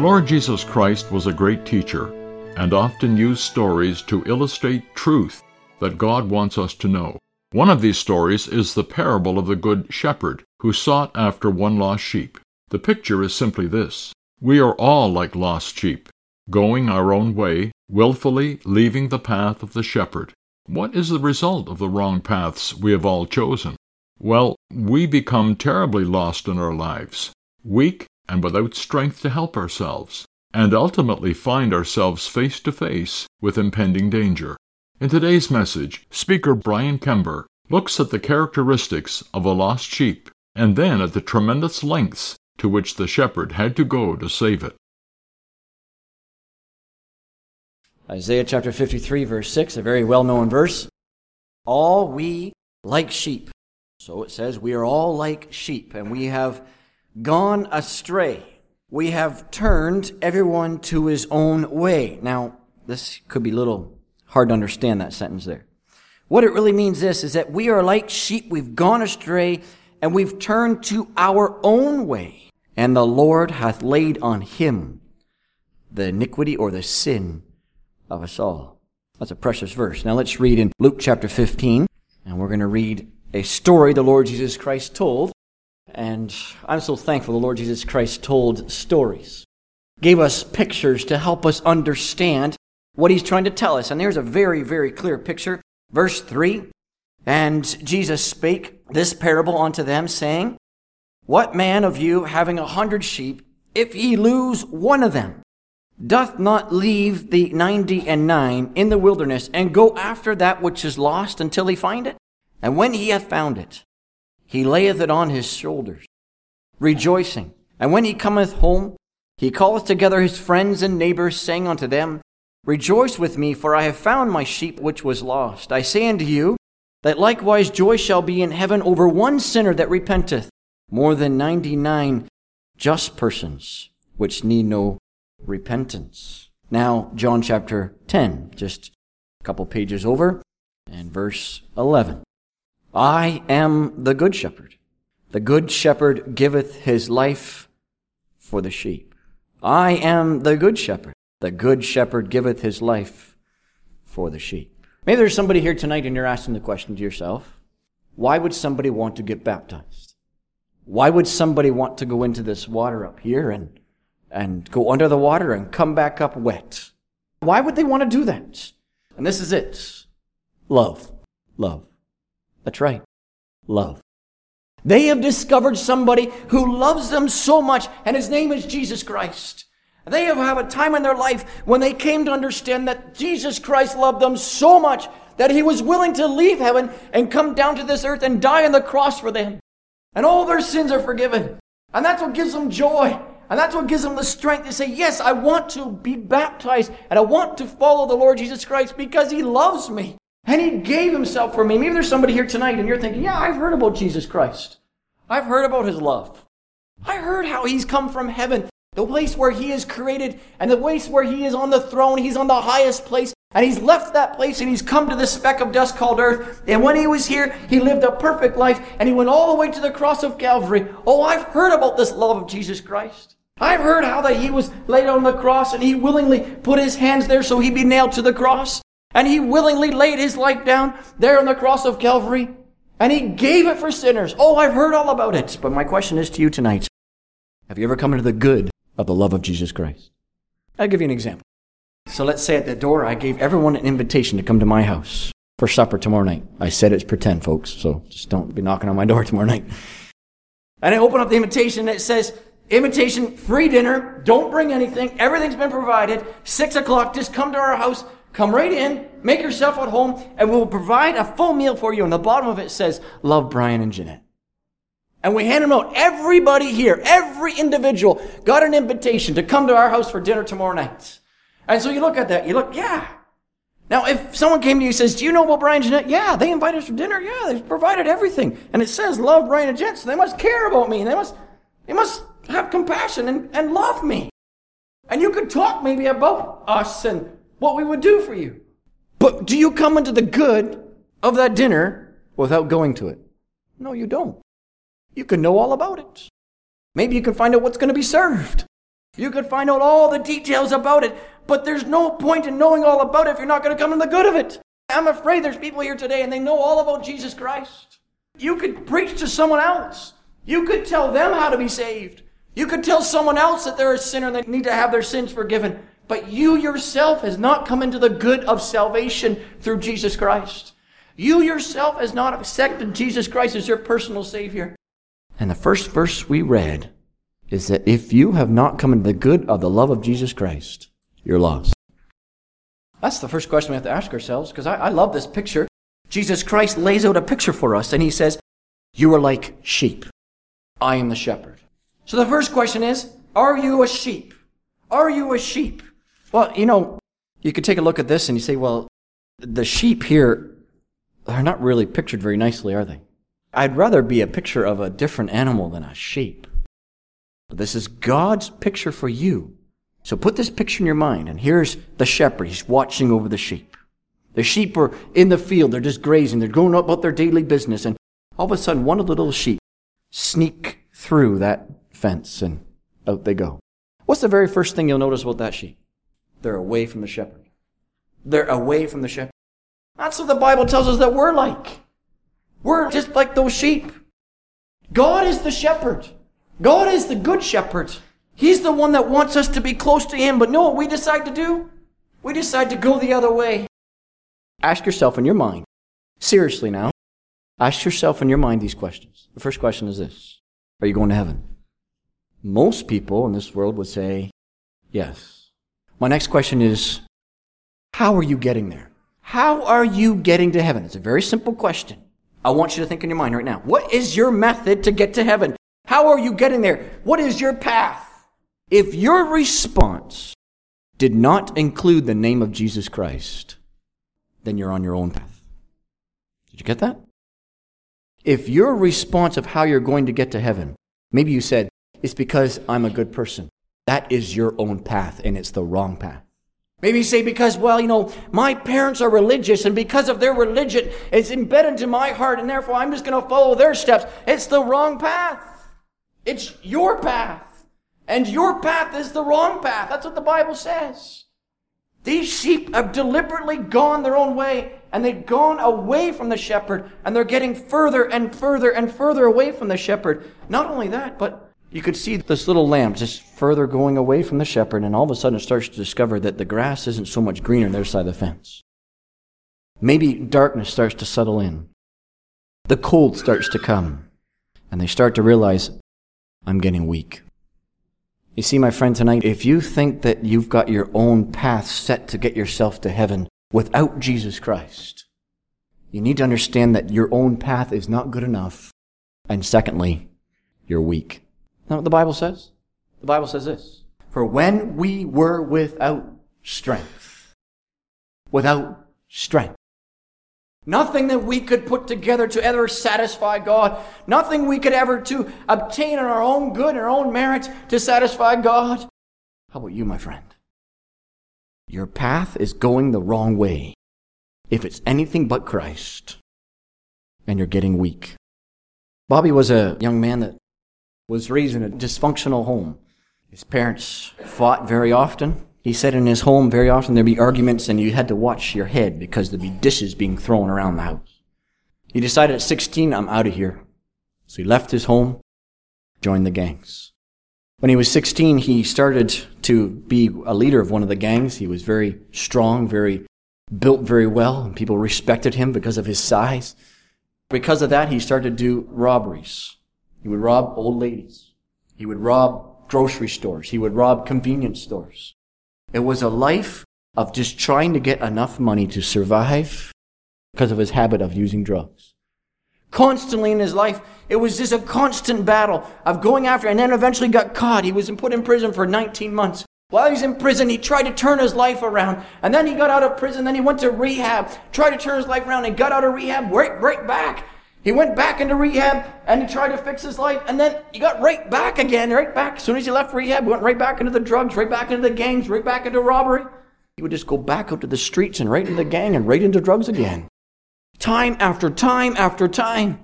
The Lord Jesus Christ was a great teacher and often used stories to illustrate truth that God wants us to know. One of these stories is the parable of the Good Shepherd who sought after one lost sheep. The picture is simply this We are all like lost sheep, going our own way, wilfully leaving the path of the shepherd. What is the result of the wrong paths we have all chosen? Well, we become terribly lost in our lives, weak and without strength to help ourselves, and ultimately find ourselves face to face with impending danger. In today's message, speaker Brian Kember looks at the characteristics of a lost sheep and then at the tremendous lengths to which the shepherd had to go to save it. Isaiah chapter 53, verse 6, a very well known verse. All we like sheep. So it says, we are all like sheep, and we have gone astray. We have turned everyone to his own way. Now, this could be a little hard to understand that sentence there. What it really means this is that we are like sheep. We've gone astray and we've turned to our own way. And the Lord hath laid on him the iniquity or the sin of us all. That's a precious verse. Now let's read in Luke chapter 15 and we're going to read a story the Lord Jesus Christ told and I'm so thankful the Lord Jesus Christ told stories, gave us pictures to help us understand what he's trying to tell us. And there's a very, very clear picture. Verse 3 And Jesus spake this parable unto them, saying, What man of you, having a hundred sheep, if he lose one of them, doth not leave the ninety and nine in the wilderness and go after that which is lost until he find it? And when he hath found it, he layeth it on his shoulders, rejoicing. And when he cometh home, he calleth together his friends and neighbors, saying unto them, Rejoice with me, for I have found my sheep which was lost. I say unto you, that likewise joy shall be in heaven over one sinner that repenteth, more than ninety nine just persons which need no repentance. Now, John chapter 10, just a couple pages over, and verse 11. I am the good shepherd. The good shepherd giveth his life for the sheep. I am the good shepherd. The good shepherd giveth his life for the sheep. Maybe there's somebody here tonight and you're asking the question to yourself, why would somebody want to get baptized? Why would somebody want to go into this water up here and, and go under the water and come back up wet? Why would they want to do that? And this is it. Love. Love. That's right. Love. They have discovered somebody who loves them so much, and his name is Jesus Christ. They have had a time in their life when they came to understand that Jesus Christ loved them so much that he was willing to leave heaven and come down to this earth and die on the cross for them. And all their sins are forgiven. And that's what gives them joy. And that's what gives them the strength to say, Yes, I want to be baptized and I want to follow the Lord Jesus Christ because he loves me. And he gave himself for me. Maybe there's somebody here tonight and you're thinking, yeah, I've heard about Jesus Christ. I've heard about his love. I heard how he's come from heaven, the place where he is created, and the place where he is on the throne. He's on the highest place. And he's left that place and he's come to this speck of dust called earth. And when he was here, he lived a perfect life and he went all the way to the cross of Calvary. Oh, I've heard about this love of Jesus Christ. I've heard how that he was laid on the cross and he willingly put his hands there so he'd be nailed to the cross. And he willingly laid his life down there on the cross of Calvary. And he gave it for sinners. Oh, I've heard all about it. But my question is to you tonight. Have you ever come into the good of the love of Jesus Christ? I'll give you an example. So let's say at the door, I gave everyone an invitation to come to my house for supper tomorrow night. I said it's pretend, folks, so just don't be knocking on my door tomorrow night. And I open up the invitation and it says, invitation, free dinner, don't bring anything, everything's been provided, six o'clock, just come to our house, Come right in, make yourself at home, and we'll provide a full meal for you. And the bottom of it says, Love Brian and Jeanette. And we hand them out. Everybody here, every individual got an invitation to come to our house for dinner tomorrow night. And so you look at that, you look, yeah. Now, if someone came to you and says, Do you know about Brian and Jeanette? Yeah, they invited us for dinner. Yeah, they've provided everything. And it says, Love Brian and Jeanette, so they must care about me. They must, they must have compassion and, and love me. And you could talk maybe about us and what we would do for you. But do you come into the good of that dinner without going to it? No, you don't. You can know all about it. Maybe you can find out what's going to be served. You could find out all the details about it, but there's no point in knowing all about it if you're not going to come in the good of it. I'm afraid there's people here today and they know all about Jesus Christ. You could preach to someone else. You could tell them how to be saved. You could tell someone else that they're a sinner and they need to have their sins forgiven. But you yourself has not come into the good of salvation through Jesus Christ. You yourself has not accepted Jesus Christ as your personal Savior. And the first verse we read is that if you have not come into the good of the love of Jesus Christ, you're lost. That's the first question we have to ask ourselves because I, I love this picture. Jesus Christ lays out a picture for us and he says, You are like sheep. I am the shepherd. So the first question is, Are you a sheep? Are you a sheep? Well, you know, you could take a look at this and you say, Well, the sheep here are not really pictured very nicely, are they? I'd rather be a picture of a different animal than a sheep. But this is God's picture for you. So put this picture in your mind, and here's the shepherd. He's watching over the sheep. The sheep are in the field, they're just grazing, they're going about their daily business, and all of a sudden one of the little sheep sneak through that fence and out they go. What's the very first thing you'll notice about that sheep? They're away from the shepherd. They're away from the shepherd. That's what the Bible tells us that we're like. We're just like those sheep. God is the shepherd. God is the good shepherd. He's the one that wants us to be close to Him. But know what we decide to do? We decide to go the other way. Ask yourself in your mind, seriously now, ask yourself in your mind these questions. The first question is this Are you going to heaven? Most people in this world would say, Yes. My next question is, How are you getting there? How are you getting to heaven? It's a very simple question. I want you to think in your mind right now. What is your method to get to heaven? How are you getting there? What is your path? If your response did not include the name of Jesus Christ, then you're on your own path. Did you get that? If your response of how you're going to get to heaven, maybe you said, it's because I'm a good person. That is your own path, and it's the wrong path. Maybe you say, because, well, you know, my parents are religious, and because of their religion, it's embedded into my heart, and therefore I'm just going to follow their steps. It's the wrong path. It's your path. And your path is the wrong path. That's what the Bible says. These sheep have deliberately gone their own way, and they've gone away from the shepherd, and they're getting further and further and further away from the shepherd. Not only that, but you could see this little lamb just further going away from the shepherd, and all of a sudden it starts to discover that the grass isn't so much greener on their side of the fence. Maybe darkness starts to settle in. The cold starts to come, and they start to realize, I'm getting weak. You see, my friend, tonight, if you think that you've got your own path set to get yourself to heaven without Jesus Christ, you need to understand that your own path is not good enough. And secondly, you're weak know what the Bible says? The Bible says this For when we were without strength, without strength, Nothing that we could put together to ever satisfy God. Nothing we could ever to obtain in our own good and our own merit to satisfy God. How about you, my friend? Your path is going the wrong way. If it's anything but Christ, and you're getting weak. Bobby was a young man that was raised in a dysfunctional home. His parents fought very often. He said in his home very often there'd be arguments and you had to watch your head because there'd be dishes being thrown around the house. He decided at 16, I'm out of here. So he left his home, joined the gangs. When he was 16, he started to be a leader of one of the gangs. He was very strong, very built very well, and people respected him because of his size. Because of that, he started to do robberies. He would rob old ladies. He would rob grocery stores. He would rob convenience stores. It was a life of just trying to get enough money to survive because of his habit of using drugs. Constantly in his life, it was just a constant battle of going after, and then eventually got caught. He was put in prison for 19 months. While he was in prison, he tried to turn his life around. And then he got out of prison, then he went to rehab, tried to turn his life around, and got out of rehab right, right back. He went back into rehab and he tried to fix his life, and then he got right back again, right back. As soon as he left rehab, went right back into the drugs, right back into the gangs, right back into robbery. He would just go back out to the streets and right into the gang and right into drugs again. Time after time after time.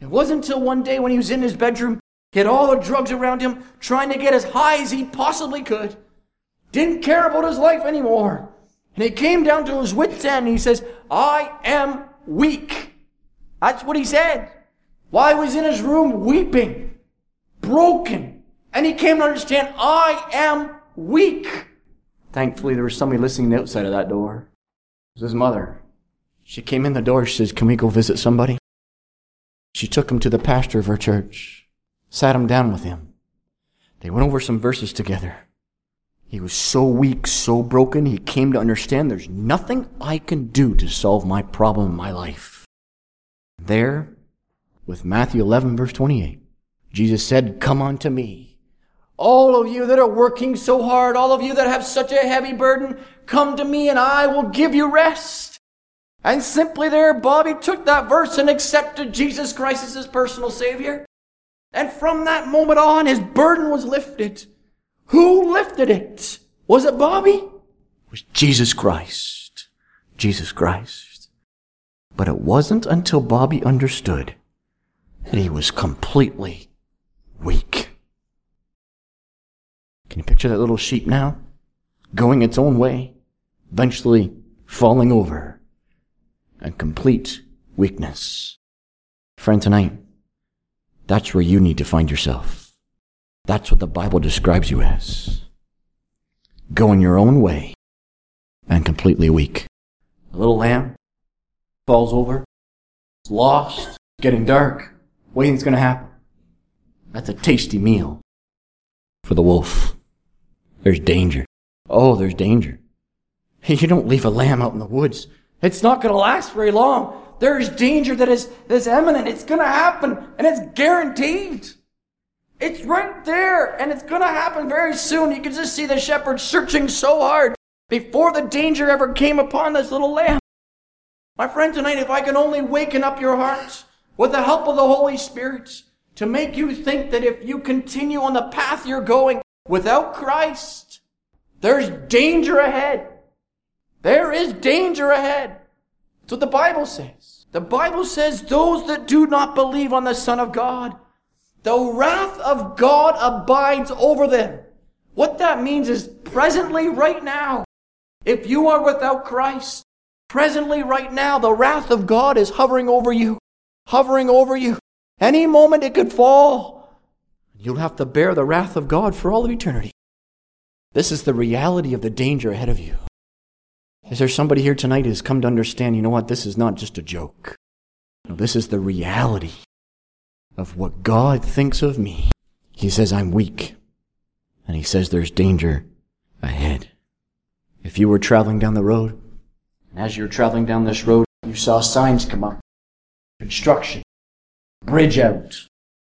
It wasn't until one day when he was in his bedroom, he had all the drugs around him, trying to get as high as he possibly could. Didn't care about his life anymore. And he came down to his wits' end and he says, I am weak. That's what he said. While he was in his room weeping, broken. And he came to understand, I am weak. Thankfully, there was somebody listening outside of that door. It was his mother. She came in the door. She says, Can we go visit somebody? She took him to the pastor of her church, sat him down with him. They went over some verses together. He was so weak, so broken, he came to understand there's nothing I can do to solve my problem in my life. There, with Matthew 11, verse 28, Jesus said, Come unto me. All of you that are working so hard, all of you that have such a heavy burden, come to me and I will give you rest. And simply there, Bobby took that verse and accepted Jesus Christ as his personal Savior. And from that moment on, his burden was lifted. Who lifted it? Was it Bobby? It was Jesus Christ. Jesus Christ. But it wasn't until Bobby understood that he was completely weak. Can you picture that little sheep now? Going its own way, eventually falling over, and complete weakness. Friend, tonight, that's where you need to find yourself. That's what the Bible describes you as. Going your own way and completely weak. A little lamb falls over. It's lost. It's getting dark. What to happen? That's a tasty meal for the wolf. There's danger. Oh, there's danger. You don't leave a lamb out in the woods. It's not to last very long. There's danger that is, that is imminent. It's to happen, and it's guaranteed. It's right there, and it's to happen very soon. You can just see the shepherd searching so hard before the danger ever came upon this little lamb. My friend, tonight, if I can only waken up your hearts with the help of the Holy Spirit to make you think that if you continue on the path you're going without Christ, there's danger ahead. There is danger ahead. That's what the Bible says. The Bible says those that do not believe on the Son of God, the wrath of God abides over them. What that means is presently, right now, if you are without Christ, Presently, right now, the wrath of God is hovering over you, hovering over you. Any moment it could fall. You'll have to bear the wrath of God for all of eternity. This is the reality of the danger ahead of you. Is there somebody here tonight who's come to understand, you know what, this is not just a joke. No, this is the reality of what God thinks of me. He says I'm weak. And he says there's danger ahead. If you were traveling down the road and as you were traveling down this road, you saw signs come up. Construction. Bridge out.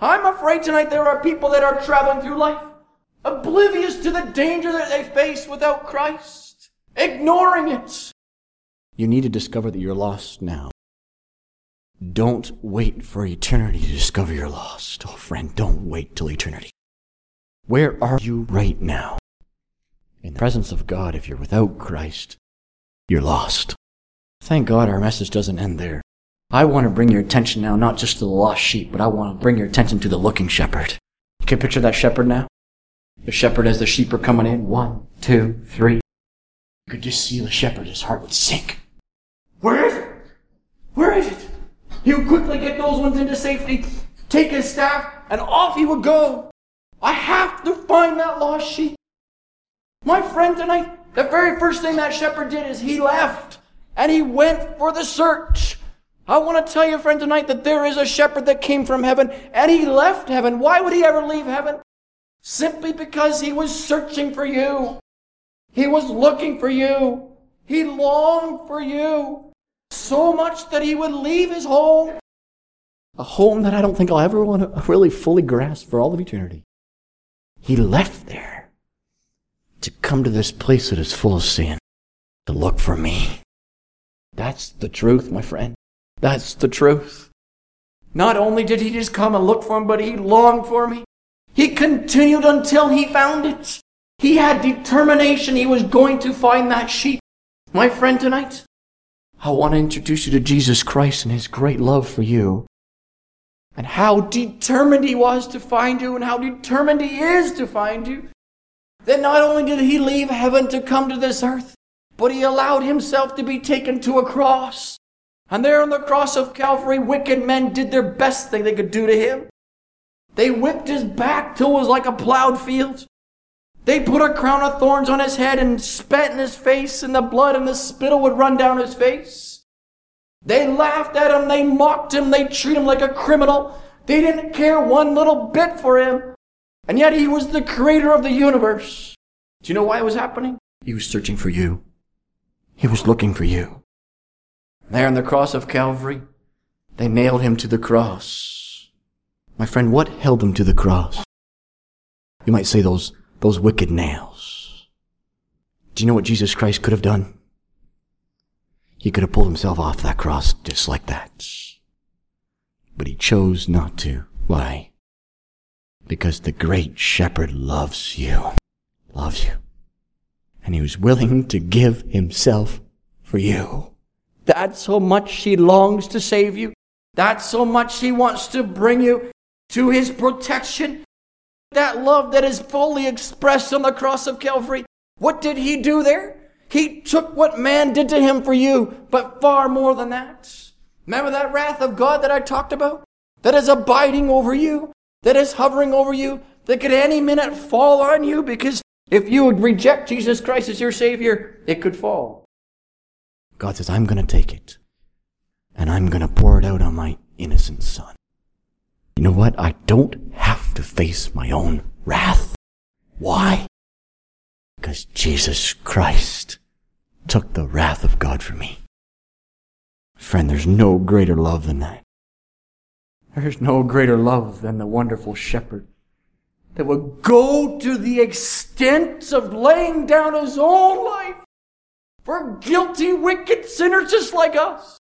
I'm afraid tonight there are people that are traveling through life oblivious to the danger that they face without Christ, ignoring it. You need to discover that you're lost now. Don't wait for eternity to discover you're lost. Oh, friend, don't wait till eternity. Where are you right now? In the presence of God, if you're without Christ, you're lost. Thank God our message doesn't end there. I want to bring your attention now not just to the lost sheep, but I want to bring your attention to the looking shepherd. Can you can picture that shepherd now? The shepherd as the sheep are coming in. One, two, three. You could just see the shepherd, his heart would sink. Where is it? Where is it? He would quickly get those ones into safety, take his staff, and off he would go. I have to find that lost sheep. My friend tonight, the very first thing that shepherd did is he left and he went for the search. I want to tell you, friend, tonight that there is a shepherd that came from heaven and he left heaven. Why would he ever leave heaven? Simply because he was searching for you. He was looking for you. He longed for you so much that he would leave his home. A home that I don't think I'll ever want to really fully grasp for all of eternity. He left there to come to this place that is full of sin, to look for me. That's the truth, my friend. That's the truth. Not only did he just come and look for him, but he longed for me. He continued until he found it. He had determination he was going to find that sheep. My friend, tonight, I want to introduce you to Jesus Christ and his great love for you. And how determined he was to find you and how determined he is to find you. That not only did he leave heaven to come to this earth, but he allowed himself to be taken to a cross. And there on the cross of Calvary, wicked men did their best thing they could do to him. They whipped his back till it was like a plowed field. They put a crown of thorns on his head and spat in his face, and the blood and the spittle would run down his face. They laughed at him, they mocked him, they treated him like a criminal. They didn't care one little bit for him. And yet he was the creator of the universe. Do you know why it was happening? He was searching for you. He was looking for you. There on the cross of Calvary, they nailed him to the cross. My friend, what held him to the cross? You might say those, those wicked nails. Do you know what Jesus Christ could have done? He could have pulled himself off that cross just like that. But he chose not to. Why? Because the great shepherd loves you. Loves you. And he was willing to give himself for you. That's so much he longs to save you. That's so much he wants to bring you to his protection. That love that is fully expressed on the cross of Calvary. What did he do there? He took what man did to him for you, but far more than that. Remember that wrath of God that I talked about? That is abiding over you, that is hovering over you, that could any minute fall on you because if you would reject Jesus Christ as your Savior, it could fall. God says, I'm going to take it and I'm going to pour it out on my innocent son. You know what? I don't have to face my own wrath. Why? Because Jesus Christ took the wrath of God for me. Friend, there's no greater love than that. There's no greater love than the wonderful shepherd that would go to the extent of laying down his own life for guilty, wicked sinners just like us.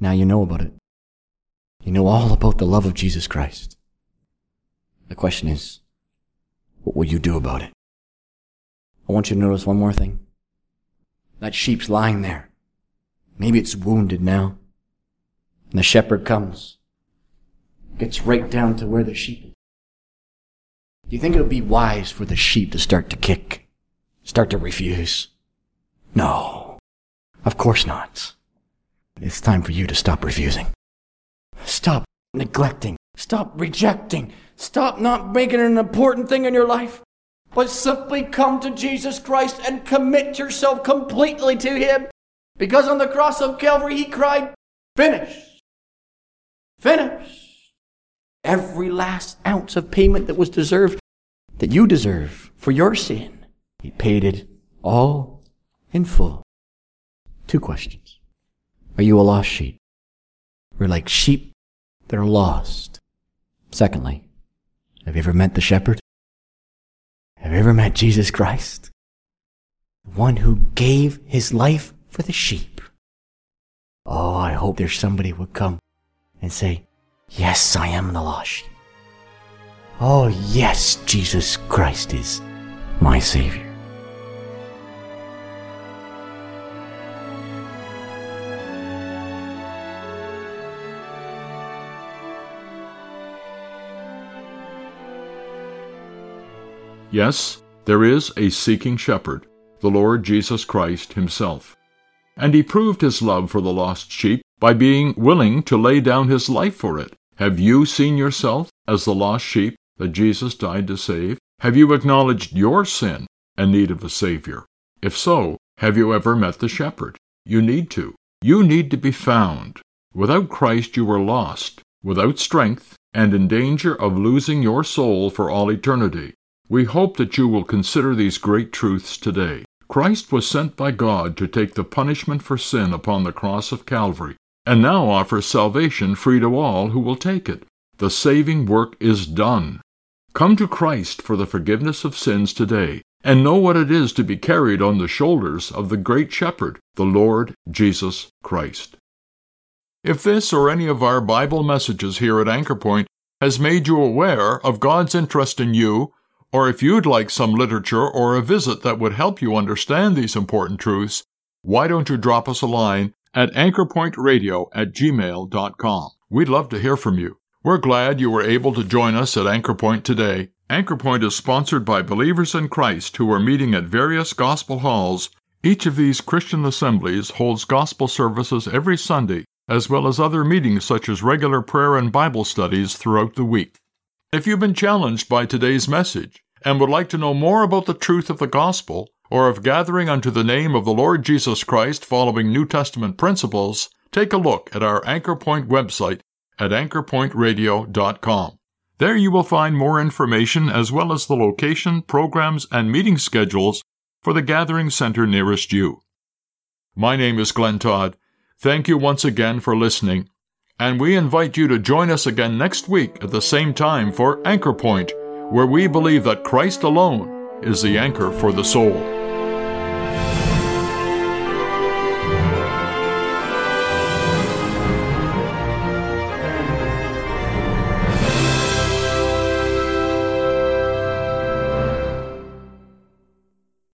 Now you know about it. You know all about the love of Jesus Christ. The question is, what will you do about it? I want you to notice one more thing. That sheep's lying there. Maybe it's wounded now. And the shepherd comes, gets right down to where the sheep is. Do you think it would be wise for the sheep to start to kick? Start to refuse? No. Of course not. It's time for you to stop refusing. Stop neglecting. Stop rejecting. Stop not making an important thing in your life but simply come to Jesus Christ and commit yourself completely to Him. Because on the cross of Calvary, He cried, Finish! Finish! Every last ounce of payment that was deserved, that you deserve for your sin, He paid it all in full. Two questions. Are you a lost sheep? We're like sheep that are lost. Secondly, have you ever met the shepherd? Have you ever met Jesus Christ? The one who gave his life for the sheep. Oh, I hope there's somebody would come and say, Yes, I am the lost. Oh, yes, Jesus Christ is my Savior. Yes, there is a seeking shepherd, the Lord Jesus Christ himself. And he proved his love for the lost sheep by being willing to lay down his life for it. Have you seen yourself as the lost sheep that Jesus died to save? Have you acknowledged your sin and need of a Savior? If so, have you ever met the shepherd? You need to. You need to be found. Without Christ, you are lost, without strength, and in danger of losing your soul for all eternity. We hope that you will consider these great truths today. Christ was sent by God to take the punishment for sin upon the cross of Calvary, and now offers salvation free to all who will take it. The saving work is done. Come to Christ for the forgiveness of sins today, and know what it is to be carried on the shoulders of the great Shepherd, the Lord Jesus Christ. If this or any of our Bible messages here at Anchor Point has made you aware of God's interest in you, or if you'd like some literature or a visit that would help you understand these important truths, why don't you drop us a line at anchorpointradio at gmail.com? We'd love to hear from you. We're glad you were able to join us at Anchor Point today. Anchor Point is sponsored by believers in Christ who are meeting at various gospel halls. Each of these Christian assemblies holds gospel services every Sunday, as well as other meetings such as regular prayer and Bible studies throughout the week. If you've been challenged by today's message and would like to know more about the truth of the gospel, or of gathering unto the name of the Lord Jesus Christ following New Testament principles, take a look at our Anchor Point website at anchorpointradio.com. There you will find more information as well as the location, programs, and meeting schedules for the gathering center nearest you. My name is Glenn Todd. Thank you once again for listening and we invite you to join us again next week at the same time for Anchor Point, where we believe that Christ alone is the anchor for the soul.